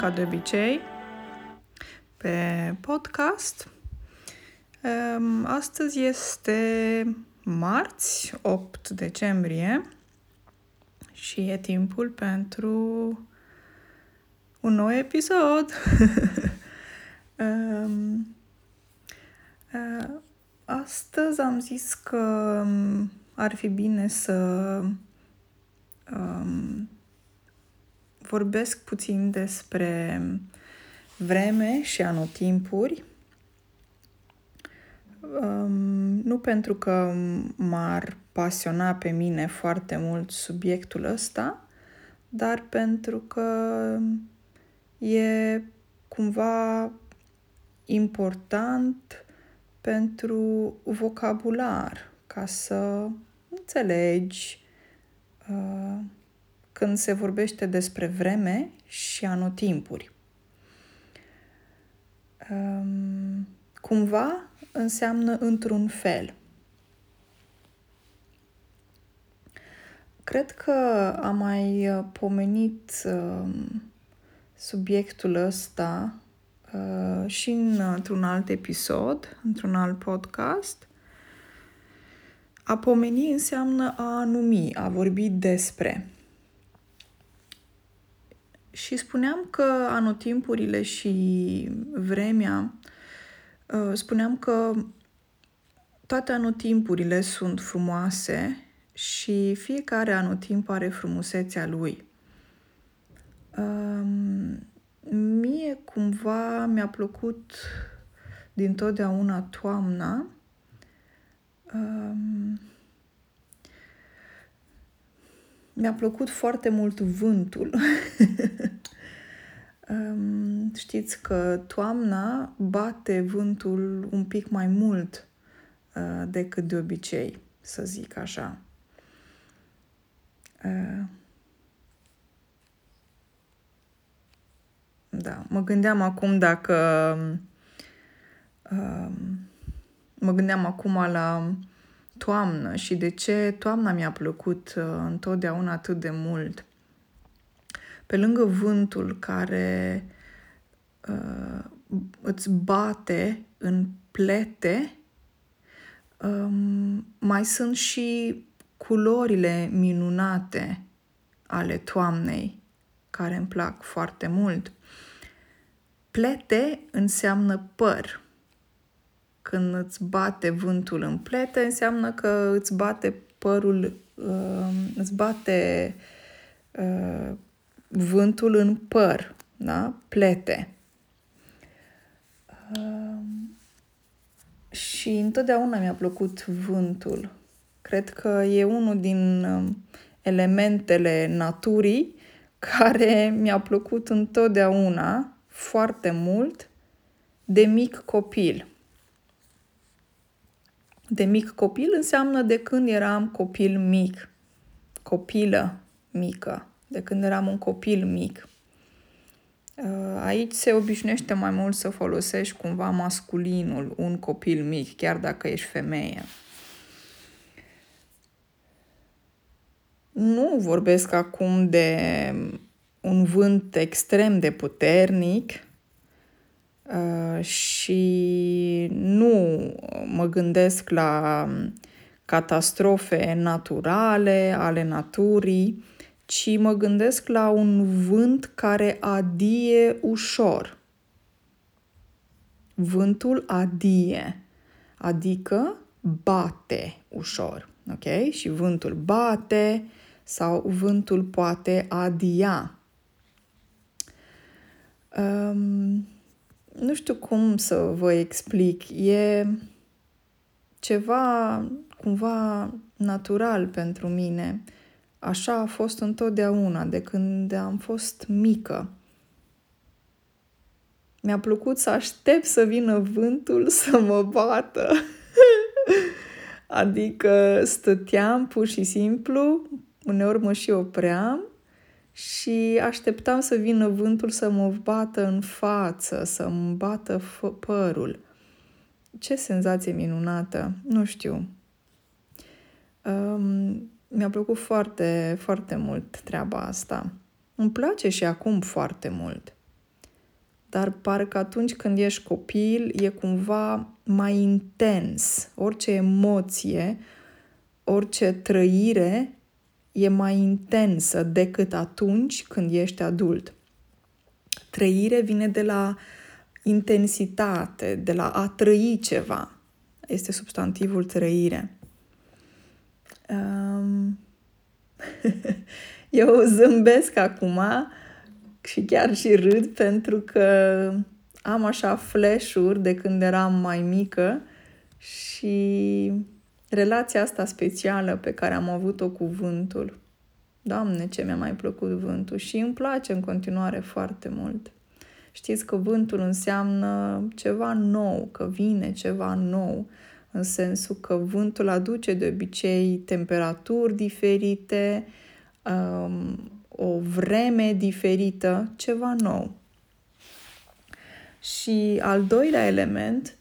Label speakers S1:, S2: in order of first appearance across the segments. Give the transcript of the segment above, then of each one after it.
S1: ca de obicei pe podcast. Ehm, astăzi este marți, 8 decembrie și e timpul pentru un nou episod. um, uh, astăzi am zis că ar fi bine să um, vorbesc puțin despre vreme și anotimpuri. Um, nu pentru că m-ar pasiona pe mine foarte mult subiectul ăsta, dar pentru că e cumva important pentru vocabular, ca să înțelegi uh, când se vorbește despre vreme și anotimpuri. Um, cumva înseamnă într-un fel. Cred că am mai uh, pomenit uh, subiectul ăsta uh, și într-un alt episod, într-un alt podcast. A pomeni înseamnă a numi, a vorbi despre. Și spuneam că anotimpurile și vremea, uh, spuneam că toate anotimpurile sunt frumoase și fiecare anotimp are frumusețea lui. Um, mie cumva mi-a plăcut din totdeauna toamna. Um, mi-a plăcut foarte mult vântul. um, știți că toamna bate vântul un pic mai mult uh, decât de obicei, să zic așa. Uh, da, mă gândeam acum dacă uh, mă gândeam acum la toamnă și de ce toamna mi-a plăcut uh, întotdeauna atât de mult. Pe lângă vântul care uh, îți bate în plete, um, mai sunt și culorile minunate ale toamnei, care îmi plac foarte mult. Plete înseamnă păr. Când îți bate vântul în plete, înseamnă că îți bate părul, uh, îți bate uh, vântul în păr, da? Plete. Uh, și întotdeauna mi-a plăcut vântul Cred că e unul din um, elementele naturii care mi-a plăcut întotdeauna foarte mult de mic copil. De mic copil înseamnă de când eram copil mic, copilă mică, de când eram un copil mic. Uh, aici se obișnuiește mai mult să folosești cumva masculinul, un copil mic, chiar dacă ești femeie. Nu vorbesc acum de un vânt extrem de puternic uh, și nu mă gândesc la catastrofe naturale ale naturii, ci mă gândesc la un vânt care adie ușor. Vântul adie, adică bate ușor, ok? Și vântul bate, sau vântul poate adia. Um, nu știu cum să vă explic. E ceva cumva natural pentru mine. Așa a fost întotdeauna, de când am fost mică. Mi-a plăcut să aștept să vină vântul să mă bată. adică stăteam pur și simplu uneori mă și opream și așteptam să vină vântul să mă bată în față, să-mi bată părul. Ce senzație minunată! Nu știu. Um, mi-a plăcut foarte, foarte mult treaba asta. Îmi place și acum foarte mult. Dar parcă atunci când ești copil e cumva mai intens. Orice emoție, orice trăire e mai intensă decât atunci când ești adult. Trăire vine de la intensitate, de la a trăi ceva. Este substantivul trăire. Um... Eu zâmbesc acum și chiar și râd pentru că am așa flash-uri de când eram mai mică și relația asta specială pe care am avut-o cu vântul. Doamne, ce mi-a mai plăcut vântul și îmi place în continuare foarte mult. Știți că vântul înseamnă ceva nou, că vine ceva nou, în sensul că vântul aduce de obicei temperaturi diferite, um, o vreme diferită, ceva nou. Și al doilea element,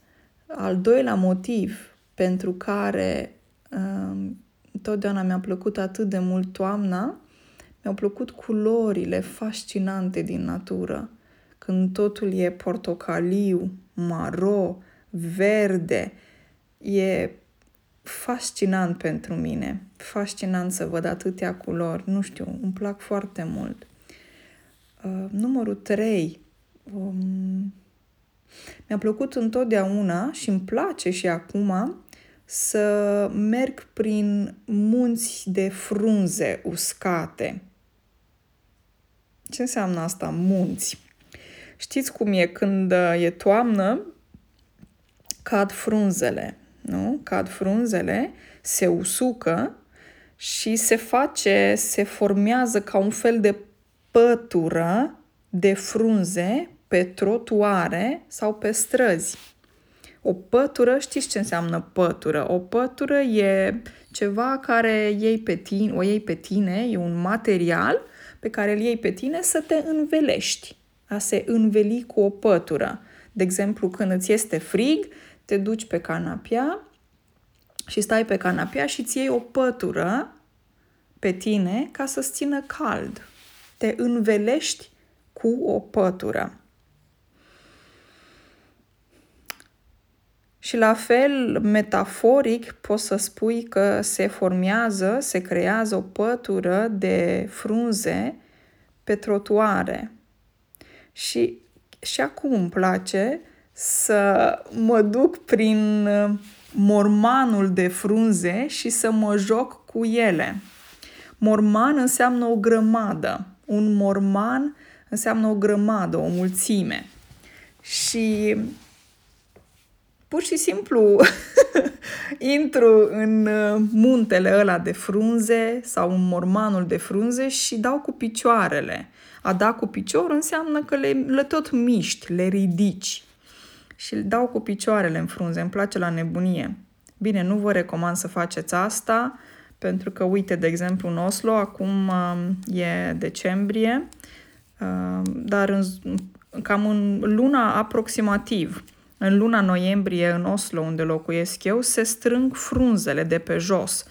S1: al doilea motiv pentru care um, totdeauna mi-a plăcut atât de mult toamna, mi-au plăcut culorile fascinante din natură. Când totul e portocaliu, maro, verde, e fascinant pentru mine. Fascinant să văd atâtea culori. Nu știu, îmi plac foarte mult. Uh, numărul 3. Um, mi-a plăcut întotdeauna și îmi place și acum să merg prin munți de frunze uscate. Ce înseamnă asta, munți? Știți cum e când e toamnă, cad frunzele nu? Cad frunzele, se usucă și se face, se formează ca un fel de pătură de frunze pe trotuare sau pe străzi. O pătură, știți ce înseamnă pătură? O pătură e ceva care iei pe tine, o iei pe tine, e un material pe care îl iei pe tine să te învelești. A se înveli cu o pătură. De exemplu, când îți este frig, te duci pe canapea și stai pe canapea și îți iei o pătură pe tine ca să-ți țină cald. Te învelești cu o pătură. Și la fel, metaforic, poți să spui că se formează, se creează o pătură de frunze pe trotuare. Și, și acum îmi place să mă duc prin uh, mormanul de frunze și să mă joc cu ele. Morman înseamnă o grămadă. Un morman înseamnă o grămadă, o mulțime. Și pur și simplu intru în uh, muntele ăla de frunze sau în mormanul de frunze și dau cu picioarele. A da cu picior înseamnă că le, le tot miști, le ridici și îl dau cu picioarele în frunze, îmi place la nebunie. Bine, nu vă recomand să faceți asta, pentru că, uite, de exemplu, în Oslo, acum um, e decembrie, um, dar în, cam în luna aproximativ, în luna noiembrie, în Oslo, unde locuiesc eu, se strâng frunzele de pe jos.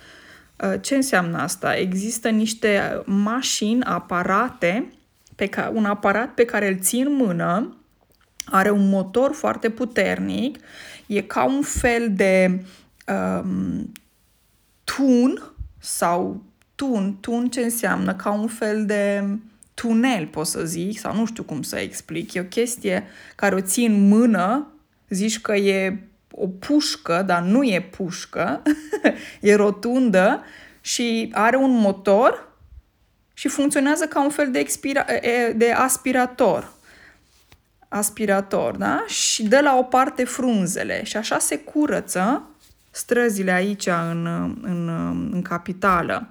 S1: Uh, ce înseamnă asta? Există niște mașini, aparate, pe ca, un aparat pe care îl țin în mână are un motor foarte puternic, e ca un fel de um, tun sau tun, tun ce înseamnă ca un fel de tunel, pot să zic, sau nu știu cum să explic. E o chestie care o ții în mână, zici că e o pușcă, dar nu e pușcă, e rotundă și are un motor și funcționează ca un fel de, expira- de aspirator aspirator, da? Și dă la o parte frunzele și așa se curăță străzile aici în, în, în capitală.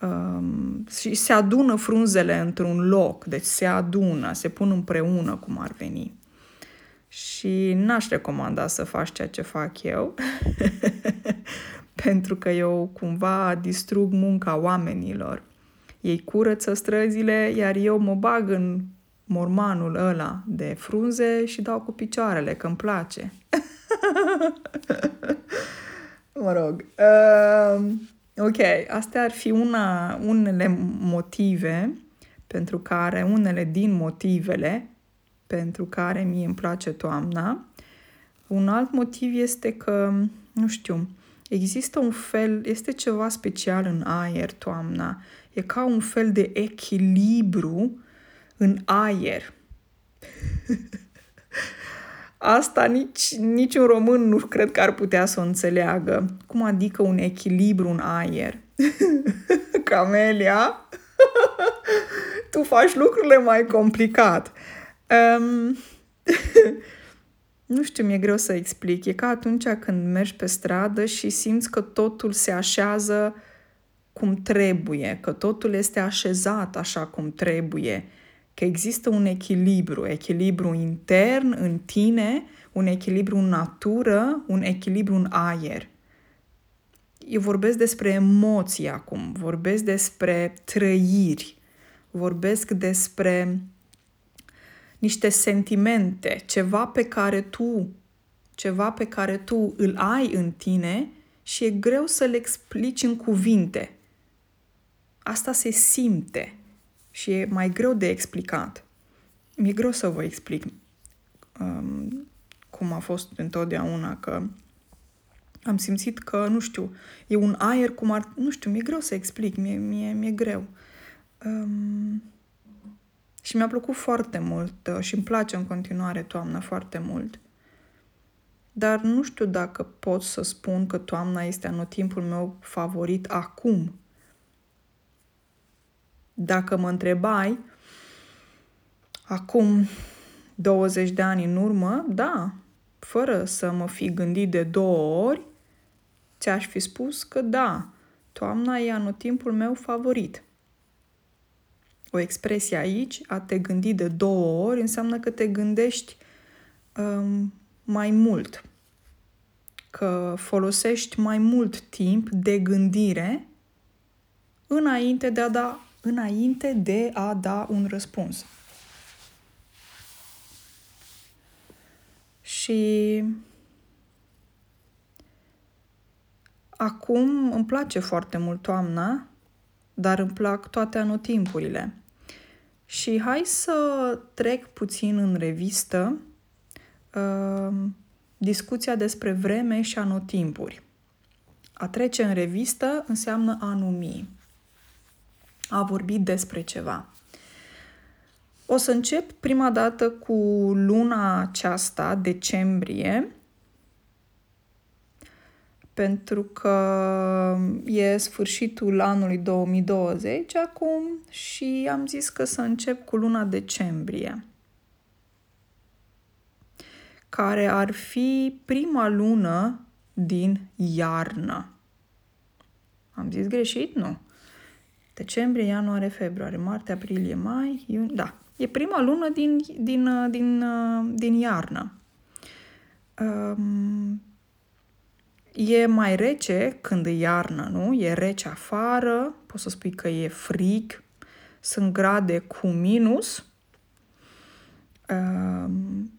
S1: Um, și se adună frunzele într-un loc, deci se adună, se pun împreună cum ar veni. Și n-aș recomanda să faci ceea ce fac eu, pentru că eu cumva distrug munca oamenilor. Ei curăță străzile, iar eu mă bag în mormanul ăla de frunze și dau cu picioarele, că îmi place. mă rog. Uh, Ok, astea ar fi una, unele motive pentru care, unele din motivele pentru care mie îmi place toamna. Un alt motiv este că, nu știu, există un fel, este ceva special în aer toamna. E ca un fel de echilibru în aer. Asta nici, nici un român nu cred că ar putea să o înțeleagă. Cum adică un echilibru în aer? Camelia, tu faci lucrurile mai complicat. Um, nu știu, mi-e greu să explic. E ca atunci când mergi pe stradă și simți că totul se așează cum trebuie, că totul este așezat așa cum trebuie, că există un echilibru, echilibru intern în tine, un echilibru în natură, un echilibru în aer. Eu vorbesc despre emoții acum, vorbesc despre trăiri, vorbesc despre niște sentimente, ceva pe care tu, ceva pe care tu îl ai în tine și e greu să le explici în cuvinte. Asta se simte și e mai greu de explicat. Mi-e greu să vă explic um, cum a fost întotdeauna, că am simțit că, nu știu, e un aer cum ar... Nu știu, mi-e greu să explic, mi-e, mi-e, mi-e greu. Um, și mi-a plăcut foarte mult uh, și îmi place în continuare toamna foarte mult. Dar nu știu dacă pot să spun că toamna este anotimpul meu favorit acum. Dacă mă întrebai, acum 20 de ani în urmă, da, fără să mă fi gândit de două ori, ți-aș fi spus că da, toamna e anotimpul meu favorit. O expresie aici, a te gândi de două ori, înseamnă că te gândești um, mai mult, că folosești mai mult timp de gândire înainte de a da, înainte de a da un răspuns. Și acum îmi place foarte mult toamna, dar îmi plac toate anotimpurile. Și hai să trec puțin în revistă uh, discuția despre vreme și anotimpuri. A trece în revistă înseamnă a numi, a vorbi despre ceva. O să încep prima dată cu luna aceasta, decembrie, pentru că e sfârșitul anului 2020 acum și am zis că să încep cu luna decembrie, care ar fi prima lună din iarnă. Am zis greșit? Nu. Decembrie, ianuarie, februarie, martie, aprilie, mai, iunie, da. E prima lună din, din, din, din iarnă. Um, E mai rece când e iarnă, nu? E rece afară, poți să spui că e frig, sunt grade cu minus, uh,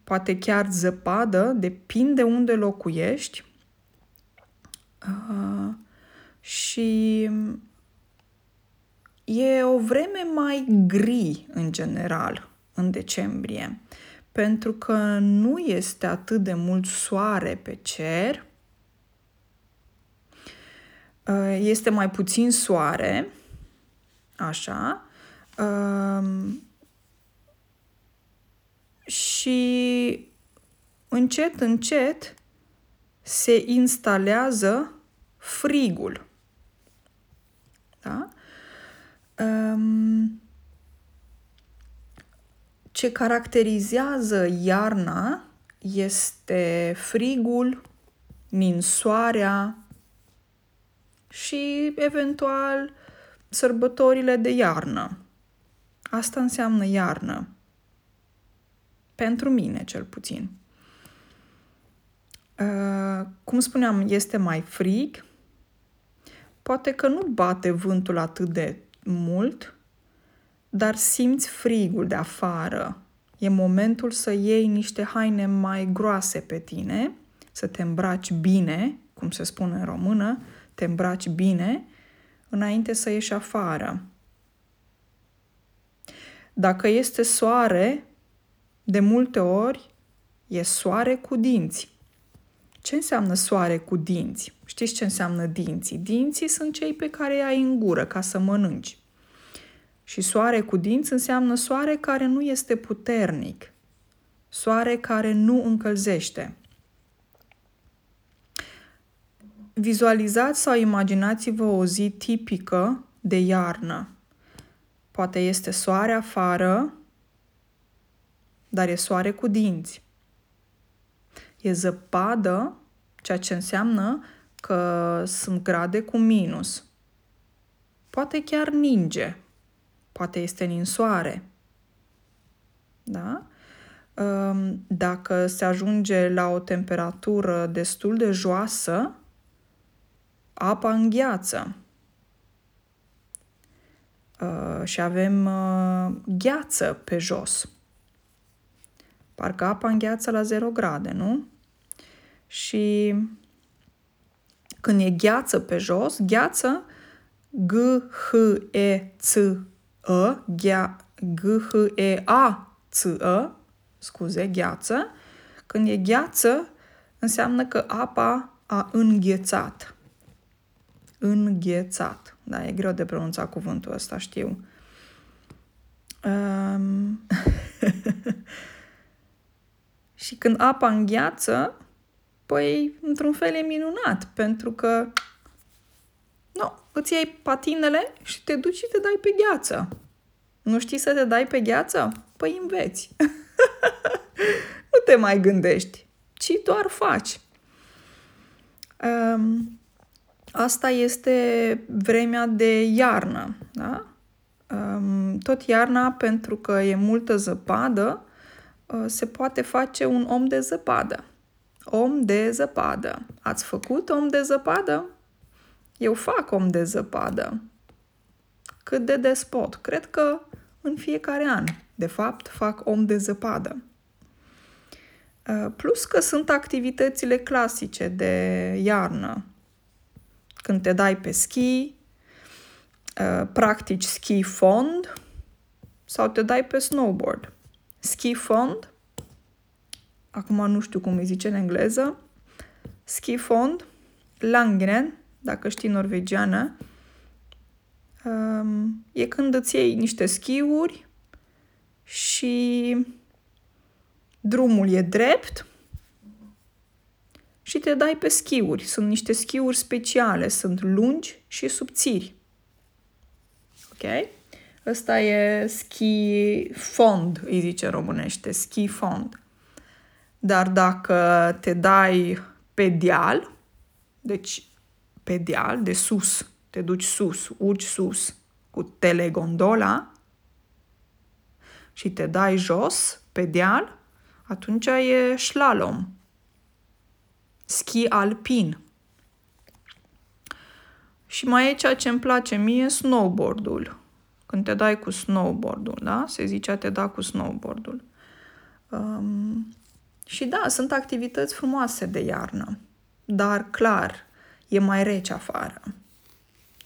S1: poate chiar zăpadă, depinde unde locuiești. Uh, și e o vreme mai gri în general în decembrie, pentru că nu este atât de mult soare pe cer, Uh, este mai puțin soare, așa, um, și încet, încet se instalează frigul. Da? Um, ce caracterizează iarna este frigul, ninsoarea, și eventual sărbătorile de iarnă. Asta înseamnă iarnă. Pentru mine, cel puțin. Uh, cum spuneam, este mai frig. Poate că nu bate vântul atât de mult, dar simți frigul de afară. E momentul să iei niște haine mai groase pe tine, să te îmbraci bine, cum se spune în română, te îmbraci bine înainte să ieși afară. Dacă este soare, de multe ori e soare cu dinți. Ce înseamnă soare cu dinți? Știți ce înseamnă dinții? Dinții sunt cei pe care îi ai în gură ca să mănânci. Și soare cu dinți înseamnă soare care nu este puternic, soare care nu încălzește. Vizualizați sau imaginați-vă o zi tipică de iarnă. Poate este soare afară, dar e soare cu dinți. E zăpadă, ceea ce înseamnă că sunt grade cu minus. Poate chiar ninge, poate este ninsoare. Da? Ehm, dacă se ajunge la o temperatură destul de joasă, apa îngheață. Uh, și avem uh, gheață pe jos. Parcă apa îngheață la 0 grade, nu? Și când e gheață pe jos, gheață, G, H, E, Ț, E, ghea, G, H, E, A, Ț, E, scuze, gheață. Când e gheață, înseamnă că apa a înghețat. Înghețat. Da, e greu de pronunțat cuvântul ăsta, știu. Um... și când apa îngheață, păi, într-un fel e minunat, pentru că nu, îți iei patinele și te duci și te dai pe gheață. Nu știi să te dai pe gheață? Păi înveți. nu te mai gândești, ci doar faci. Um, asta este vremea de iarnă, da? Um, tot iarna, pentru că e multă zăpadă, uh, se poate face un om de zăpadă. Om de zăpadă. Ați făcut om de zăpadă? Eu fac om de zăpadă. Cât de despot? Cred că în fiecare an, de fapt, fac om de zăpadă. Uh, plus că sunt activitățile clasice de iarnă. Când te dai pe schi, uh, practici ski fond sau te dai pe snowboard. Ski fond acum nu știu cum îi zice în engleză, ski fond, langren, dacă știi norvegiană, um, e când îți iei niște schiuri și drumul e drept și te dai pe schiuri. Sunt niște schiuri speciale, sunt lungi și subțiri. Ok? Ăsta e ski fond, îi zice românește, ski fond. Dar dacă te dai pe deal, deci pe deal, de sus, te duci sus, urci sus cu telegondola și te dai jos pe deal, atunci e slalom, ski alpin. Și mai e ceea ce îmi place mie, snowboardul. Când te dai cu snowboardul, da? Se zice a te da cu snowboardul. Um, și da, sunt activități frumoase de iarnă, dar clar, e mai rece afară.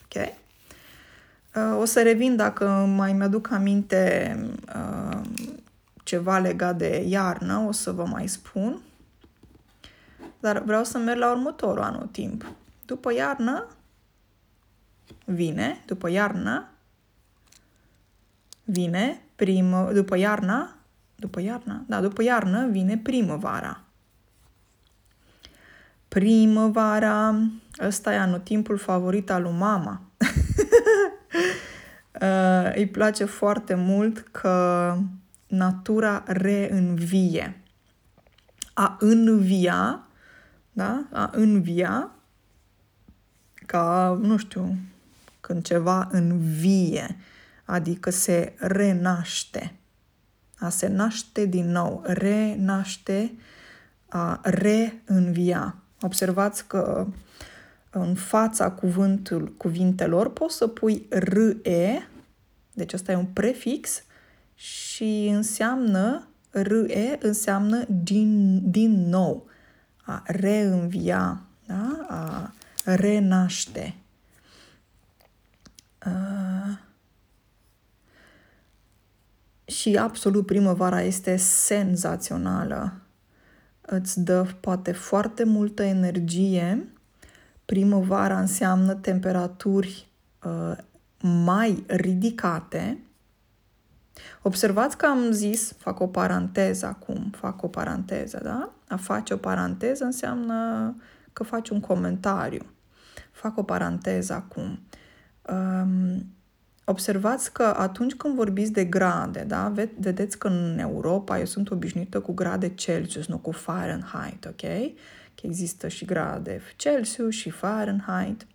S1: Ok? Uh, o să revin dacă mai mi-aduc aminte uh, ceva legat de iarnă, o să vă mai spun. Dar vreau să merg la următorul anotimp. După iarnă vine, după iarnă vine primă, după iarna după iarna? Da, după iarnă vine primăvara. Primăvara, ăsta e anotimpul favorit al lui mama. uh, îi place foarte mult că natura reînvie. A învia, da? A învia, ca, nu știu, când ceva învie, adică se renaște a se naște din nou, renaște, a reînvia. Observați că în fața cuvântul, cuvintelor poți să pui râe, deci asta e un prefix și înseamnă râe înseamnă din, din nou, a reînvia, da? a renaște. Uh, și absolut primăvara este senzațională. Îți dă poate foarte multă energie. Primăvara înseamnă temperaturi uh, mai ridicate. Observați că am zis, fac o paranteză acum, fac o paranteză, da? A face o paranteză înseamnă că faci un comentariu. Fac o paranteză acum. Um, observați că atunci când vorbiți de grade, da, vedeți că în Europa eu sunt obișnuită cu grade Celsius, nu cu Fahrenheit, ok? Că există și grade Celsius și Fahrenheit.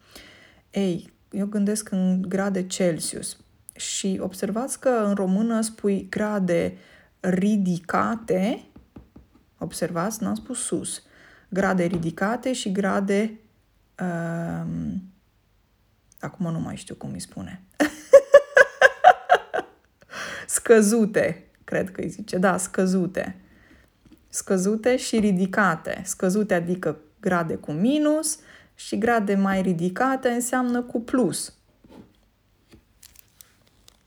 S1: Ei, eu gândesc în grade Celsius și observați că în română spui grade ridicate, observați, n-am spus sus, grade ridicate și grade um, acum nu mai știu cum îi spune. scăzute, cred că îi zice, da, scăzute. Scăzute și ridicate. Scăzute adică grade cu minus și grade mai ridicate înseamnă cu plus.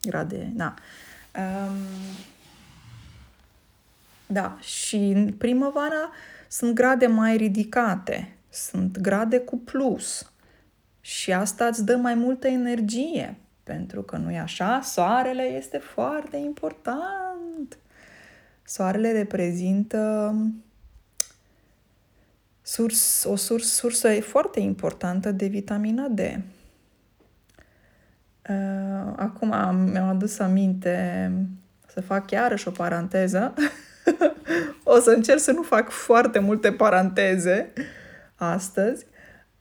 S1: Grade, da. Um, da, și în primăvara sunt grade mai ridicate, sunt grade cu plus. Și asta îți dă mai multă energie, pentru că nu e așa, soarele este foarte important. Soarele reprezintă surs, o surs, sursă foarte importantă de vitamina D. Uh, acum mi-am adus aminte să fac iarăși o paranteză. o să încerc să nu fac foarte multe paranteze astăzi.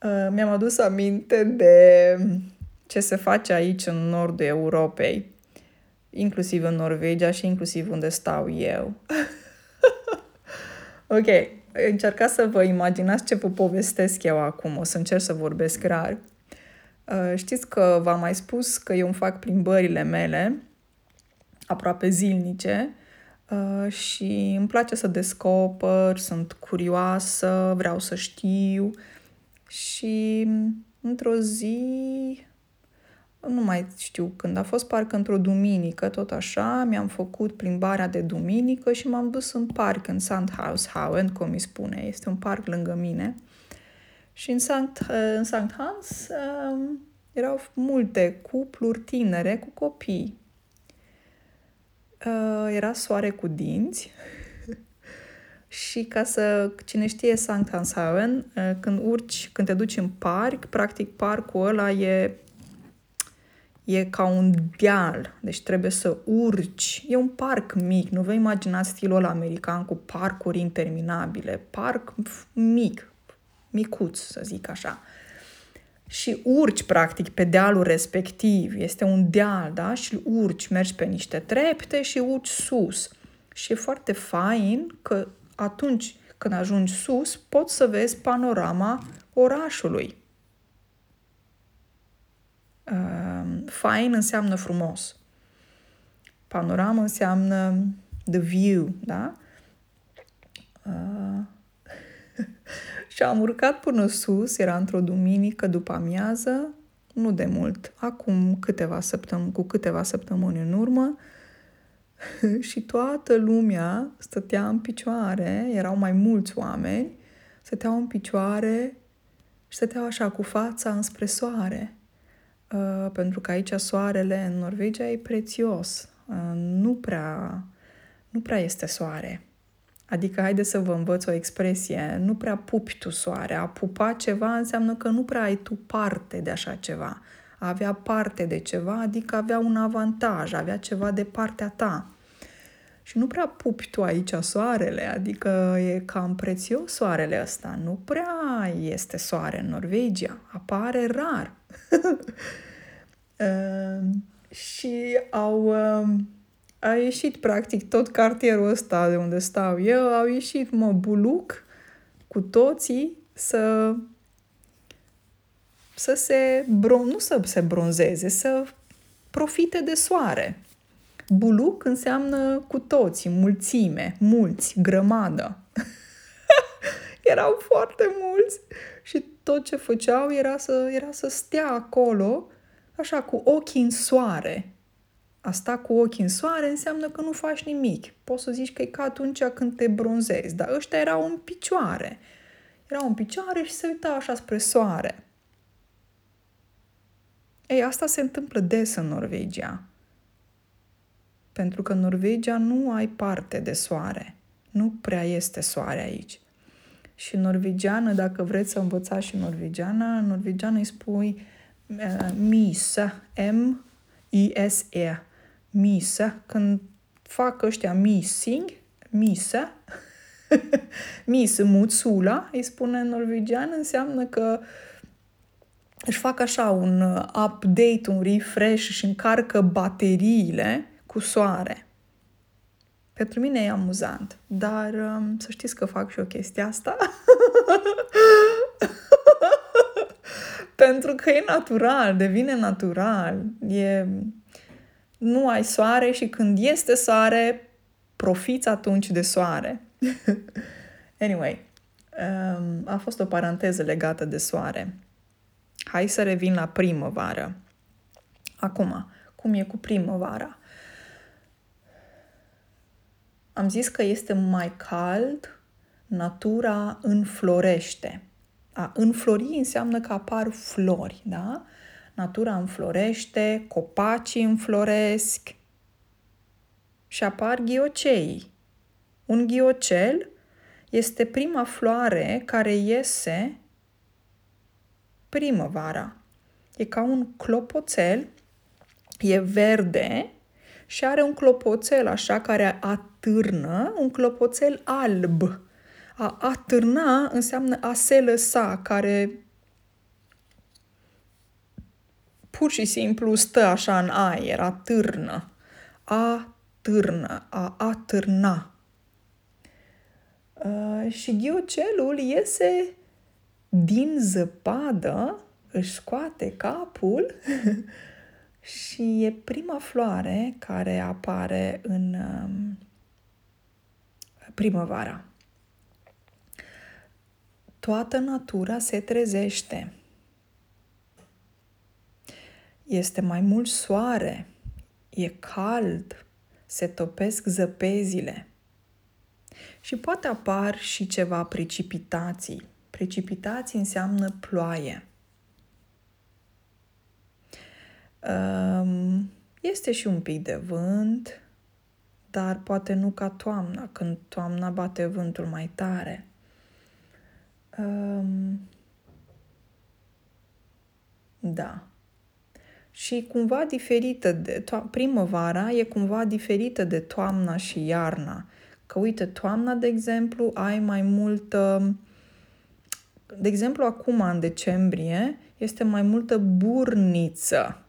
S1: Uh, mi-am adus aminte de ce se face aici în nordul Europei, inclusiv în Norvegia și inclusiv unde stau eu. ok, încercați să vă imaginați ce vă povestesc eu acum, o să încerc să vorbesc rar. Uh, știți că v-am mai spus că eu îmi fac plimbările mele aproape zilnice uh, și îmi place să descoper, sunt curioasă, vreau să știu și într-o zi, nu mai știu când, a fost parcă într-o duminică, tot așa, mi-am făcut plimbarea de duminică și m-am dus în parc, în Sandhaushauen, cum îi spune, este un parc lângă mine. Și în Sankt, în Sankt Hans um, erau multe cupluri tinere cu copii. Uh, era soare cu dinți și ca să, cine știe Sankt Hanshaven, uh, când urci, când te duci în parc, practic parcul ăla e e ca un deal, deci trebuie să urci. E un parc mic, nu vă imaginați stilul ăla american cu parcuri interminabile. Parc mic, micuț, să zic așa. Și urci, practic, pe dealul respectiv. Este un deal, da? Și urci, mergi pe niște trepte și urci sus. Și e foarte fain că atunci când ajungi sus, poți să vezi panorama orașului. Uh, fain înseamnă frumos. Panorama înseamnă the view, da? Uh, și am urcat până sus, era într-o duminică după amiază, nu de mult, acum câteva săptămâni, cu câteva săptămâni în urmă, și toată lumea stătea în picioare, erau mai mulți oameni, stăteau în picioare și stăteau așa cu fața înspre soare. Uh, pentru că aici soarele în Norvegia e prețios. Uh, nu prea, nu prea este soare. Adică, haide să vă învăț o expresie, nu prea pupi tu soare. A pupa ceva înseamnă că nu prea ai tu parte de așa ceva. A avea parte de ceva, adică avea un avantaj, avea ceva de partea ta. Și nu prea pupi tu aici soarele, adică e cam prețios soarele ăsta. Nu prea este soare în Norvegia, apare rar. uh, și au, uh, a ieșit practic tot cartierul ăsta de unde stau eu, au ieșit mă buluc cu toții să să se, bron, nu să se bronzeze, să profite de soare. Buluc înseamnă cu toți, mulțime, mulți, grămadă. Erau foarte mulți și tot ce făceau era să, era să stea acolo, așa, cu ochii în soare. A sta cu ochii în soare înseamnă că nu faci nimic. Poți să zici că e ca atunci când te bronzezi, dar ăștia erau în picioare. Erau în picioare și se uita așa spre soare. Ei, asta se întâmplă des în Norvegia. Pentru că în Norvegia nu ai parte de soare. Nu prea este soare aici. Și norvegiană, dacă vreți să învățați și norvegiana, în norvegiană îi spui uh, misa, M-I-S-E, misa. Când fac ăștia missing, misa, mis, mutsula, îi spune în norvegian, înseamnă că își fac așa un update, un refresh și încarcă bateriile cu soare. Pentru mine e amuzant, dar um, să știți că fac și o chestie asta. Pentru că e natural, devine natural. E... Nu ai soare și când este soare, profiți atunci de soare. anyway, um, a fost o paranteză legată de soare. Hai să revin la primăvară. Acum, cum e cu primăvara? Am zis că este mai cald, natura înflorește. A înflori înseamnă că apar flori, da? Natura înflorește, copacii înfloresc și apar ghiocei. Un ghiocel este prima floare care iese primăvara. E ca un clopoțel, e verde și are un clopoțel așa care atârnă, un clopoțel alb. A atârna înseamnă a se lăsa, care pur și simplu stă așa în aer, atârnă. Atârnă, a atârna. Uh, și ghiocelul iese din zăpadă, își scoate capul și e prima floare care apare în um, primăvara. Toată natura se trezește. Este mai mult soare, e cald, se topesc zăpezile. Și poate apar și ceva precipitații. Precipitații înseamnă ploaie. Este și un pic de vânt, dar poate nu ca toamna, când toamna bate vântul mai tare. Da. Și cumva diferită de to- primăvara e cumva diferită de toamna și iarna. Că uite, toamna, de exemplu, ai mai multă de exemplu, acum, în decembrie, este mai multă burniță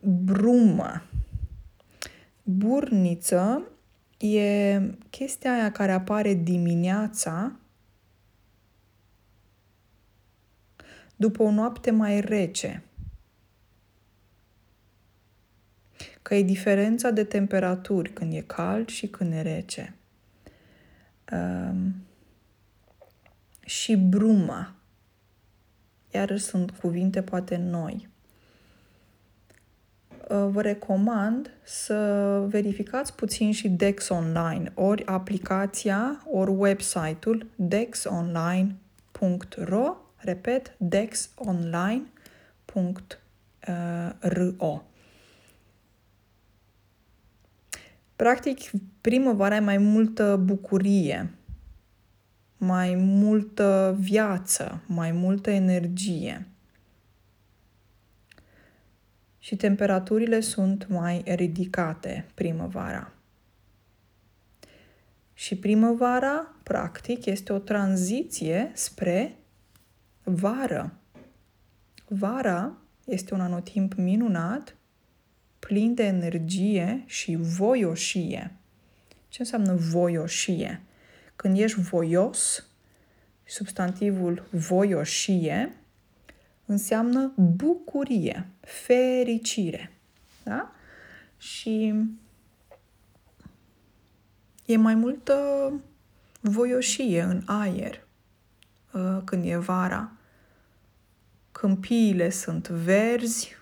S1: brumă. Burniță e chestia aia care apare dimineața după o noapte mai rece. Că e diferența de temperaturi când e cald și când e rece. Um, și bruma. Iar sunt cuvinte poate noi. Uh, vă recomand să verificați puțin și Dex Online, ori aplicația, ori website-ul dexonline.ro, repet, dexonline.ro. Practic, primăvara e mai multă bucurie, mai multă viață, mai multă energie și temperaturile sunt mai ridicate primăvara. Și primăvara, practic, este o tranziție spre vară. Vara este un anotimp minunat, plin de energie și voioșie. Ce înseamnă voioșie? Când ești voios, substantivul voioșie înseamnă bucurie, fericire. Da? Și e mai multă voioșie în aer uh, când e vara. Câmpiile sunt verzi,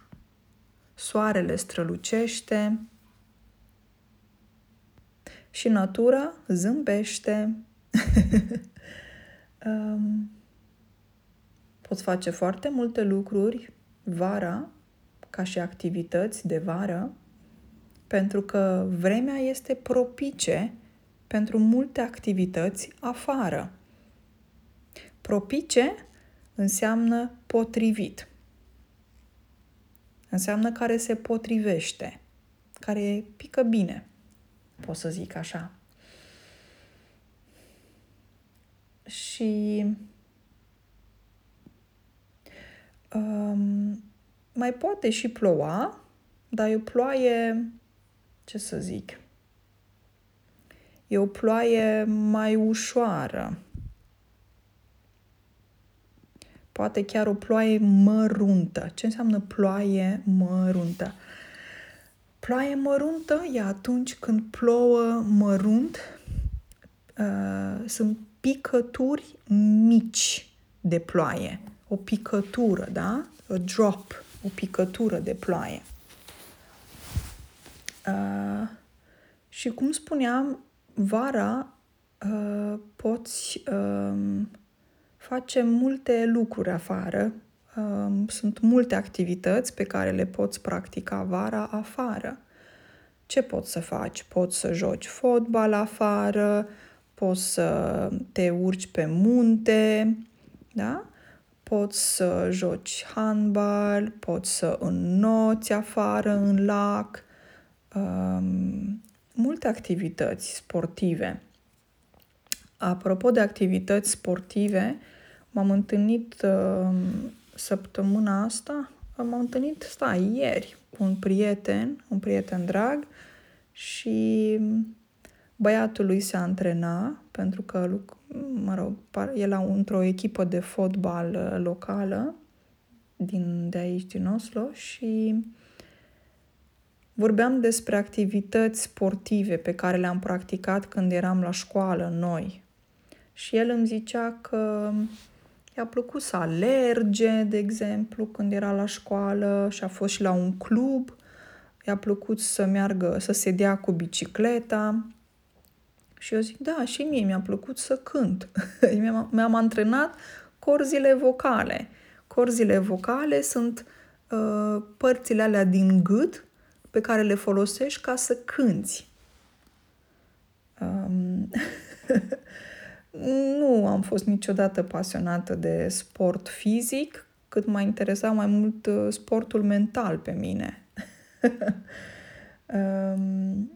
S1: soarele strălucește și natura zâmbește. um, poți face foarte multe lucruri vara, ca și activități de vară, pentru că vremea este propice pentru multe activități afară. Propice înseamnă potrivit. Înseamnă care se potrivește, care pică bine, pot să zic așa. Și um, mai poate și ploua, dar e o ploaie, ce să zic, e o ploaie mai ușoară. Poate chiar o ploaie măruntă. Ce înseamnă ploaie măruntă? Ploaie măruntă e atunci când plouă mărunt, uh, sunt picături mici de ploaie. O picătură, da? A drop, o picătură de ploaie. Uh, și cum spuneam, vara uh, poți uh, face multe lucruri afară. Uh, sunt multe activități pe care le poți practica vara afară. Ce poți să faci? Poți să joci fotbal afară, poți să te urci pe munte, da? Poți să joci handbal, poți să înnoți afară în lac, um, multe activități sportive. Apropo de activități sportive, m-am întâlnit uh, săptămâna asta, m-am întâlnit, stai, ieri, cu un prieten, un prieten drag și băiatul lui se antrena pentru că, mă rog, el a într-o echipă de fotbal uh, locală din, de aici, din Oslo și Vorbeam despre activități sportive pe care le-am practicat când eram la școală noi. Și el îmi zicea că i-a plăcut să alerge, de exemplu, când era la școală și a fost și la un club. I-a plăcut să meargă, să se dea cu bicicleta. Și eu zic, da, și mie mi-a plăcut să cânt. mi-am, mi-am antrenat corzile vocale. Corzile vocale sunt uh, părțile alea din gât pe care le folosești ca să cânți. Um, nu am fost niciodată pasionată de sport fizic, cât m-a interesat mai mult uh, sportul mental pe mine. um,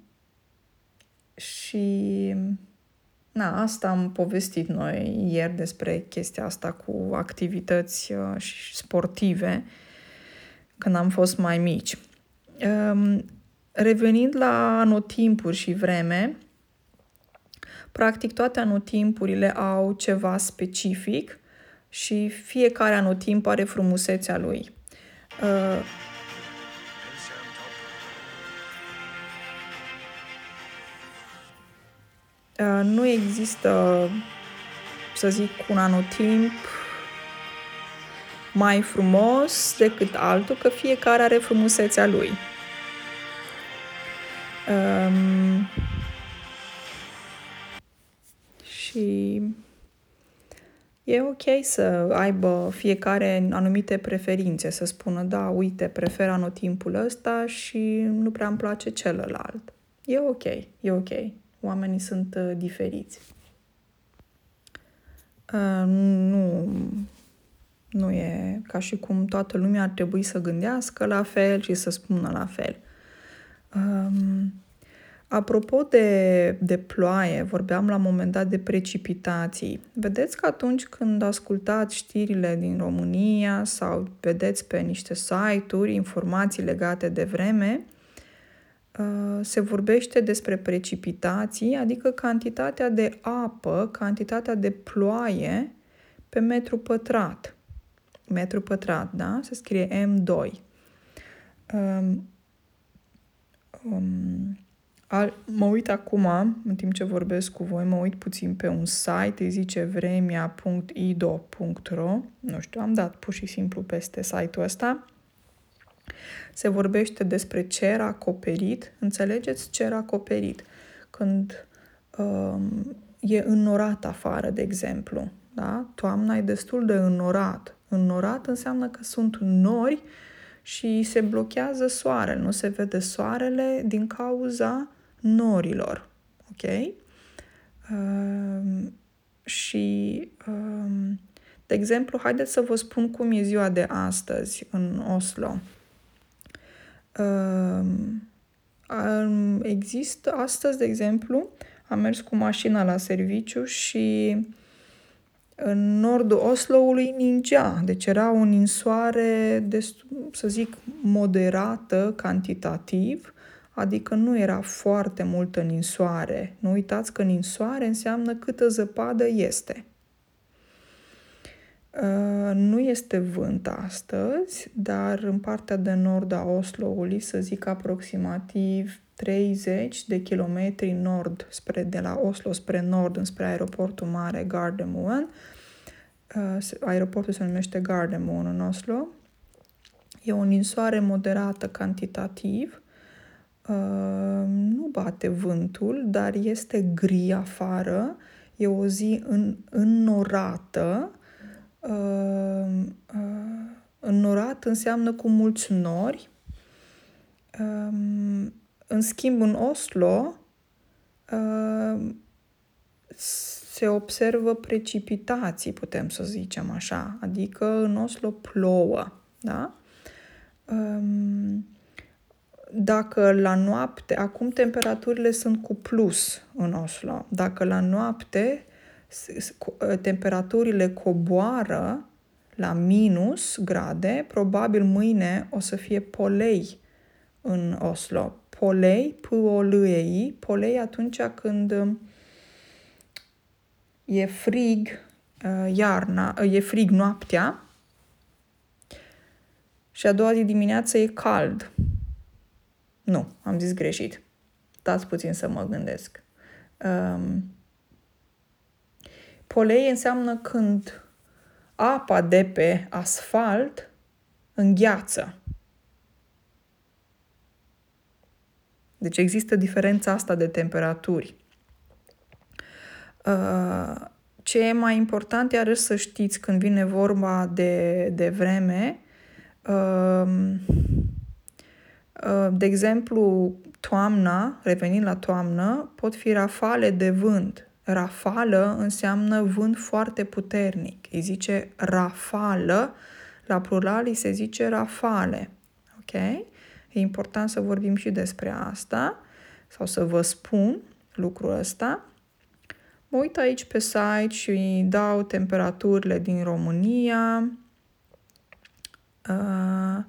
S1: și na, asta am povestit noi ieri despre chestia asta cu activități uh, sportive când am fost mai mici. Um, revenind la anotimpuri și vreme, practic toate anotimpurile au ceva specific și fiecare anotimp are frumusețea lui. Uh, uh, nu există, să zic, un anotimp mai frumos decât altul, că fiecare are frumusețea lui. Um, e ok să aibă fiecare anumite preferințe, să spună, da, uite, prefer anotimpul ăsta și nu prea îmi place celălalt. E ok, e ok. Oamenii sunt uh, diferiți. Uh, nu nu e ca și cum toată lumea ar trebui să gândească la fel și să spună la fel. Um, apropo de, de ploaie, vorbeam la un moment dat de precipitații. Vedeți că atunci când ascultați știrile din România sau vedeți pe niște site-uri informații legate de vreme, uh, se vorbește despre precipitații, adică cantitatea de apă, cantitatea de ploaie pe metru pătrat metru pătrat, da? Se scrie M2. Um, um, al, mă uit acum, în timp ce vorbesc cu voi, mă uit puțin pe un site, îi zice vremia.ido.ro, nu știu, am dat pur și simplu peste site-ul ăsta se vorbește despre cer acoperit. Înțelegeți cer acoperit? Când um, e înnorat afară, de exemplu. Da? Toamna e destul de înnorat. Înnorat înseamnă că sunt nori și se blochează soarele. Nu se vede soarele din cauza norilor. Ok? Um, și, um, de exemplu, haideți să vă spun cum e ziua de astăzi în Oslo. Um, există astăzi, de exemplu, am mers cu mașina la serviciu și în nordul Osloului ningea, deci era o ninsoare, destul, să zic, moderată cantitativ, adică nu era foarte multă ninsoare. Nu uitați că ninsoare înseamnă câtă zăpadă este. Uh, nu este vânt astăzi, dar în partea de nord a Osloului, să zic aproximativ 30 de kilometri nord, spre, de la Oslo spre nord, spre aeroportul mare Gardermoen. Uh, aeroportul se numește Gardermoen în Oslo. E o ninsoare moderată cantitativ. Uh, nu bate vântul, dar este gri afară. E o zi în, înnorată. Uh, înnorat înseamnă cu mulți nori. Um, în schimb, în Oslo uh, se observă precipitații, putem să zicem așa, adică în Oslo plouă, da? Um, dacă la noapte, acum temperaturile sunt cu plus în Oslo, dacă la noapte temperaturile coboară la minus grade, probabil mâine o să fie polei în Oslo polei, p o l e i polei atunci când um, e frig uh, iarna, uh, e frig noaptea și a doua zi dimineață e cald. Nu, am zis greșit. Stați puțin să mă gândesc. Um, polei înseamnă când apa de pe asfalt îngheață. Deci există diferența asta de temperaturi. Uh, ce e mai important, iarăși să știți când vine vorba de, de vreme, um, uh, de exemplu, toamna, revenind la toamnă, pot fi rafale de vânt. Rafală înseamnă vânt foarte puternic. Îi zice rafală, la plural îi se zice rafale. Ok? E important să vorbim și despre asta sau să vă spun lucrul ăsta. Mă uit aici pe site și dau temperaturile din România uh,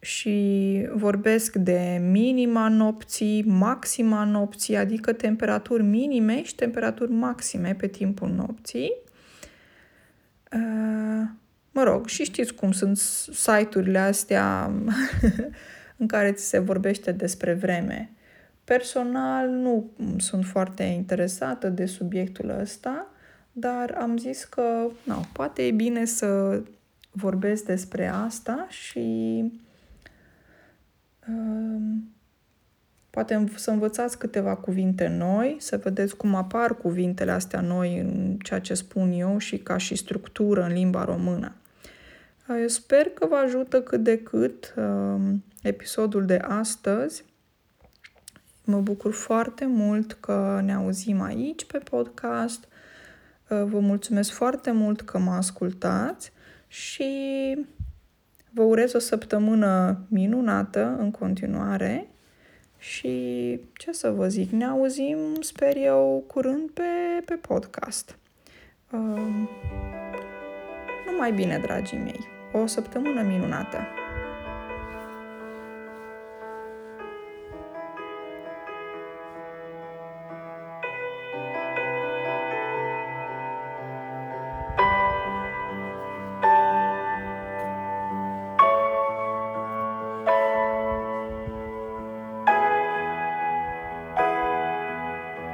S1: și vorbesc de minima nopții, maxima nopții, adică temperaturi minime și temperaturi maxime pe timpul nopții. Uh, Mă rog, și știți cum sunt site-urile astea în care ți se vorbește despre vreme. Personal nu sunt foarte interesată de subiectul ăsta, dar am zis că no, poate e bine să vorbesc despre asta și uh, poate să învățați câteva cuvinte noi, să vedeți cum apar cuvintele astea noi în ceea ce spun eu și ca și structură în limba română. Eu sper că vă ajută cât de cât uh, episodul de astăzi. Mă bucur foarte mult că ne auzim aici pe podcast. Uh, vă mulțumesc foarte mult că mă ascultați și vă urez o săptămână minunată în continuare și ce să vă zic, ne auzim, sper eu, curând pe, pe podcast. Uh, numai bine, dragii mei! O săptămână minunată!